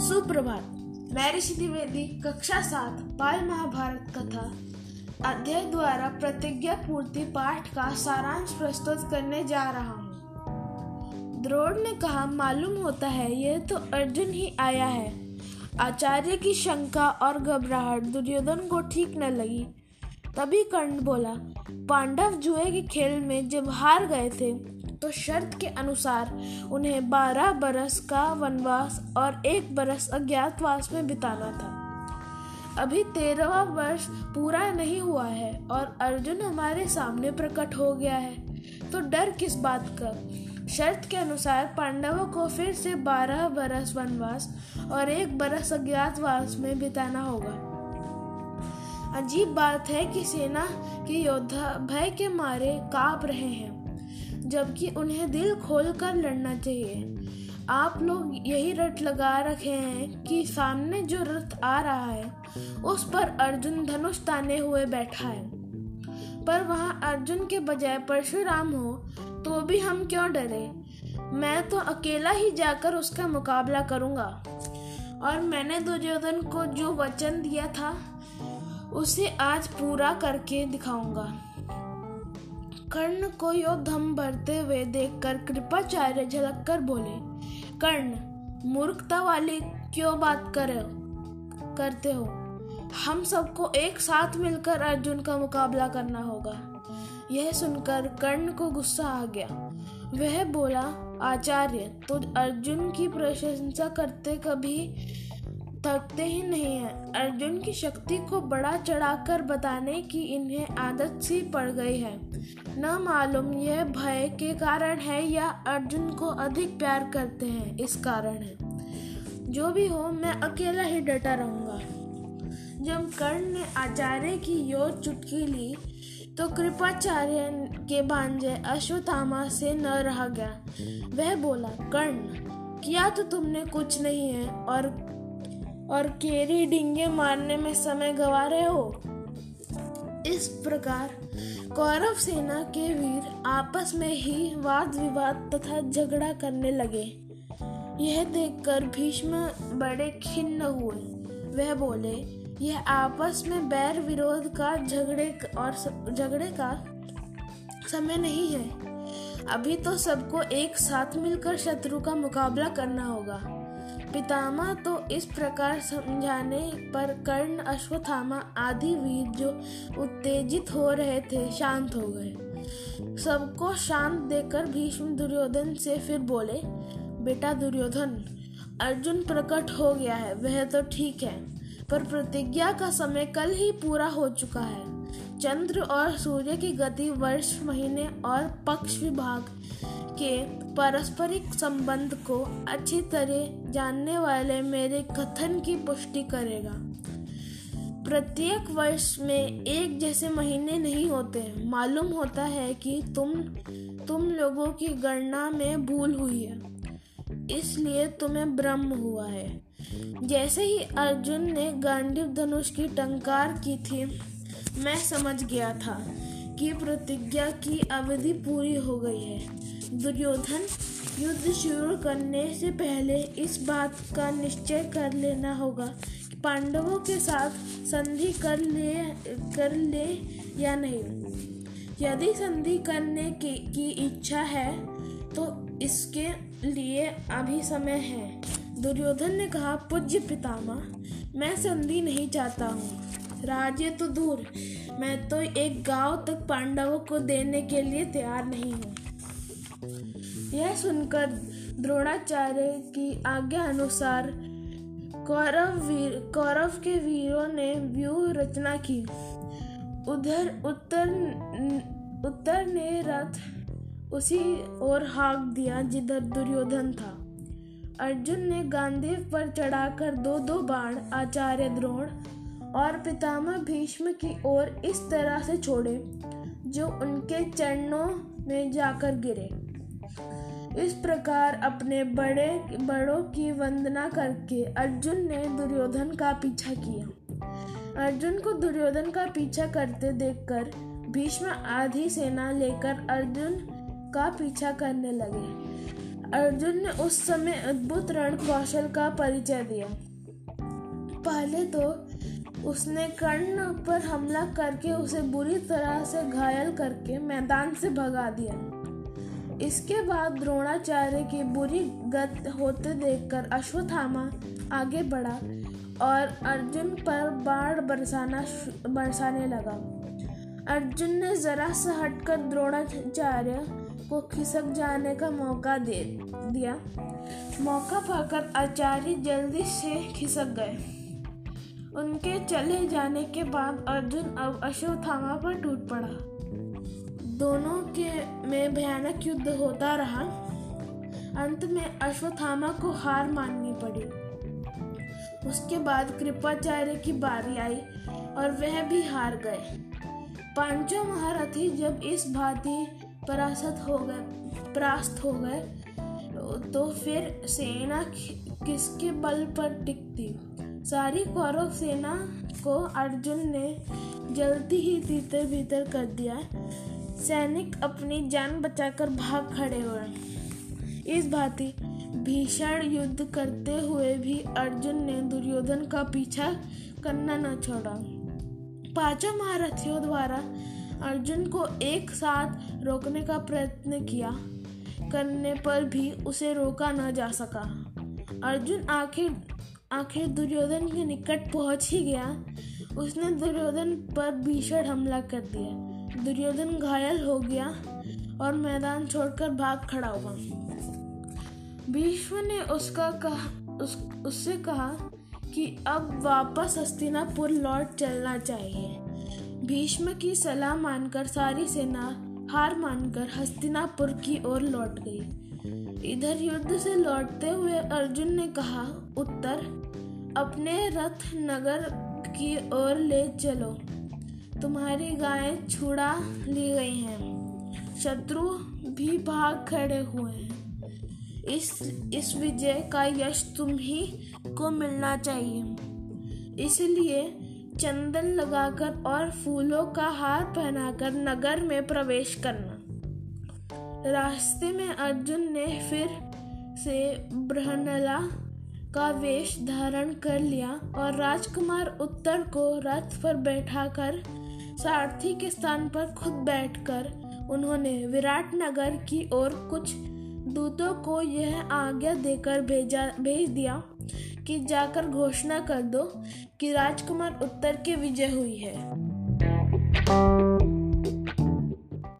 सुप्रभात। मैं ऋषि द्विवेदी कक्षा सात, बाल महाभारत कथा। अध्याय द्वारा प्रतिज्ञा पूर्ति पाठ का सारांश प्रस्तुत करने जा रहा हूँ। द्रोण ने कहा, मालूम होता है, यह तो अर्जुन ही आया है। आचार्य की शंका और घबराहट दुर्योधन को ठीक न लगी। तभी कर्ण बोला, पांडव जुए के खेल में जब हार गए थे तो शर्त के अनुसार उन्हें बारह बरस का वनवास और एक बरस अज्ञातवास में बिताना था। अभी तेरहवा वर्ष पूरा नहीं हुआ है और अर्जुन हमारे सामने प्रकट हो गया है। तो डर किस बात का? शर्त के अनुसार पांडवों को फिर से बारह बरस वनवास और एक बरस अज्ञातवास में बिताना होगा। अजीब बात है कि सेना के योद्धा भय के मारे काँप रहे हैं। जबकि उन्हें दिल खोल कर लड़ना चाहिए। आप लोग यही रट लगा रखे हैं कि सामने जो रथ आ रहा है, उस पर अर्जुन धनुष ताने हुए बैठा है। पर वहाँ अर्जुन के बजाय परशुराम हो तो भी हम क्यों डरे? मैं तो अकेला ही जाकर उसका मुकाबला करूँगा। और मैंने दुर्योधन को जो वचन दिया था, उसे आज पूरा करके दिखाऊँगा। कर्ण को यो धम भरते हुए देखकर कृपाचार्य झलक कर बोले, कर्ण, मूर्खता वाली क्यों बात कर करते हो। हम सबको एक साथ मिलकर अर्जुन का मुकाबला करना होगा। यह सुनकर कर्ण को गुस्सा आ गया। वह बोला, आचार्य तो अर्जुन की प्रशंसा करते कभी थकते ही नहीं है। अर्जुन की शक्ति को बड़ा चढ़ाकर बताने की इन्हें आदत सी पड़ गई है। न मालूम यह भय के कारण है या अर्जुन को अधिक प्यार करते हैं, इस कारण है। जो भी हो, मैं अकेला ही डटा रहूँगा। जब कर्ण ने आचार्य की योर चुटकी ली तो कृपाचार्य के भांजे अश्वत्थामा से न रहा गया। वह बोला, कर्ण, किया तो तुमने कुछ नहीं है, और और केरी डिंगे मारने में समय गवा रहे हो? इस प्रकार कौरव सेना के वीर आपस में ही वाद विवाद तथा झगड़ा करने लगे। यह देखकर भीष्म बड़े खिन्न हुए। वह बोले, यह आपस में बैर विरोध का झगड़े और झगड़े का समय नहीं है। अभी तो सबको एक साथ मिलकर शत्रु का मुकाबला करना होगा। पितामह तो इस प्रकार समझाने पर कर्ण, अश्वत्थामा आदि वीर जो उत्तेजित हो रहे थे, शांत हो गए। सबको शांत देकर भीष्म दुर्योधन से फिर बोले, बेटा दुर्योधन, अर्जुन प्रकट हो गया है, वह तो ठीक है, पर प्रतिज्ञा का समय कल ही पूरा हो चुका है। चंद्र और सूर्य की गति वर्ष, महीने और पक्ष विभाग के पारस्परिक संबंध को अच्छी तरह जानने वाले मेरे कथन की पुष्टि करेगा। प्रत्येक वर्ष में एक जैसे महीने नहीं होते। मालूम होता है कि तुम तुम लोगों की गणना में भूल हुई है। इसलिए तुम्हें ब्रह्म हुआ है। जैसे ही अर्जुन ने गांडीव धनुष की टंकार की थी मैं समझ गया था कि प्रतिज्ञा की अवधि पूरी हो गई है। दुर्योधन युद्ध शुरू करने से पहले इस बात का निश्चय कर लेना होगा कि पांडवों के साथ संधि कर ले कर ले या नहीं। यदि संधि करने की, की इच्छा है तो इसके लिए अभी समय है। दुर्योधन ने कहा पूज्य पितामह मैं संधि नहीं चाहता हूँ। राज्य तो दूर मैं तो एक गाँव तक पांडवों को देने के लिए तैयार नहीं हूँ। यह सुनकर द्रोणाचार्य की आज्ञा अनुसार कौरव वीर, कौरव के वीरों ने व्यूह रचना की। उधर उत्तर उत्तर ने रथ उसी ओर हाँक दिया जिधर दुर्योधन था। अर्जुन ने गांधीव पर चढ़ाकर दो दो बाण, आचार्य द्रोण और पितामह भीष्म की ओर इस तरह से छोड़े, जो उनके चरणों में जाकर गिरे। इस प्रकार अपने बड़े, बड़ों की वंदना करके अर्जुन ने दुर्योधन का पीछा किया। अर्जुन को दुर्योधन का पीछा करते देखकर भीष्म आधी सेना लेकर अर्जुन का पीछा करने लगे। अर्जुन ने उस समय अद्भुत रण कौशल का परिचय दिया। पहले तो उसने कर्ण पर हमला करके उसे बुरी तरह से घायल करके मैदान से भगा दिया। इसके बाद द्रोणाचार्य की बुरी गत होते देखकर अश्वत्थामा आगे बढ़ा और अर्जुन पर बाढ़ बरसाना बरसाने लगा। अर्जुन ने जरा सा हटकर द्रोणाचार्य को खिसक जाने का मौका दे, दिया। मौका पाकर आचार्य जल्दी से खिसक गए। उनके चले जाने के बाद अर्जुन अब अश्वत्थामा पर टूट पड़ा। दोनों के में भयानक युद्ध होता रहा। अंत में अश्वत्थामा को हार माननी पड़ी। उसके बाद कृपाचार्य की बारी आई और वह भी हार गए। पाँचों महारथी जब इस भांति परास्त हो गए, परास्त हो गए तो फिर सेना किसके बल पर टिकती? सारी कौरव सेना को अर्जुन ने जल्दी ही तीतर भीतर कर दिया। सैनिक अपनी जान बचाकर भाग खड़े हुए। इस भांति भीषण युद्ध करते हुए भी अर्जुन ने दुर्योधन का पीछा करना न छोड़ा। पाँचों महारथियों द्वारा अर्जुन को एक साथ रोकने का प्रयत्न किया। करने पर भी उसे रोका न जा सका। अर्जुन आखिर आखिर दुर्योधन के निकट पहुँच ही गया। उसने दुर्योधन पर भीषण हमला कर दिया। दुर्योधन घायल हो गया और मैदान छोड़कर भाग खड़ा हुआ। भीष्म ने उसका कहा उस, उससे कहा कि अब वापस हस्तिनापुर लौट चलना चाहिए। भीष्म की सलाह मानकर सारी सेना हार मानकर हस्तिनापुर की ओर लौट गई। इधर युद्ध से लौटते हुए अर्जुन ने कहा, उत्तर, अपने रथ नगर की ओर ले चलो। तुम्हारी गायें छुड़ा ली गई हैं। शत्रु भी भाग खड़े हुए हैं। इस इस विजय का यश तुम ही को मिलना चाहिए। इसलिए चंदन लगाकर और फूलों का हार पहनाकर नगर में प्रवेश करना। रास्ते में अर्जुन ने फिर से ब्रहनला का वेश धारण कर लिया और राजकुमार उत्तर को रथ पर बैठाकर सारथी के स्थान पर खुद बैठकर उन्होंने विराट नगर की ओर कुछ दूतों को यह आज्ञा देकर भेजा, भेज दिया कि जाकर घोषणा कर दो कि राजकुमार उत्तर की विजय हुई है।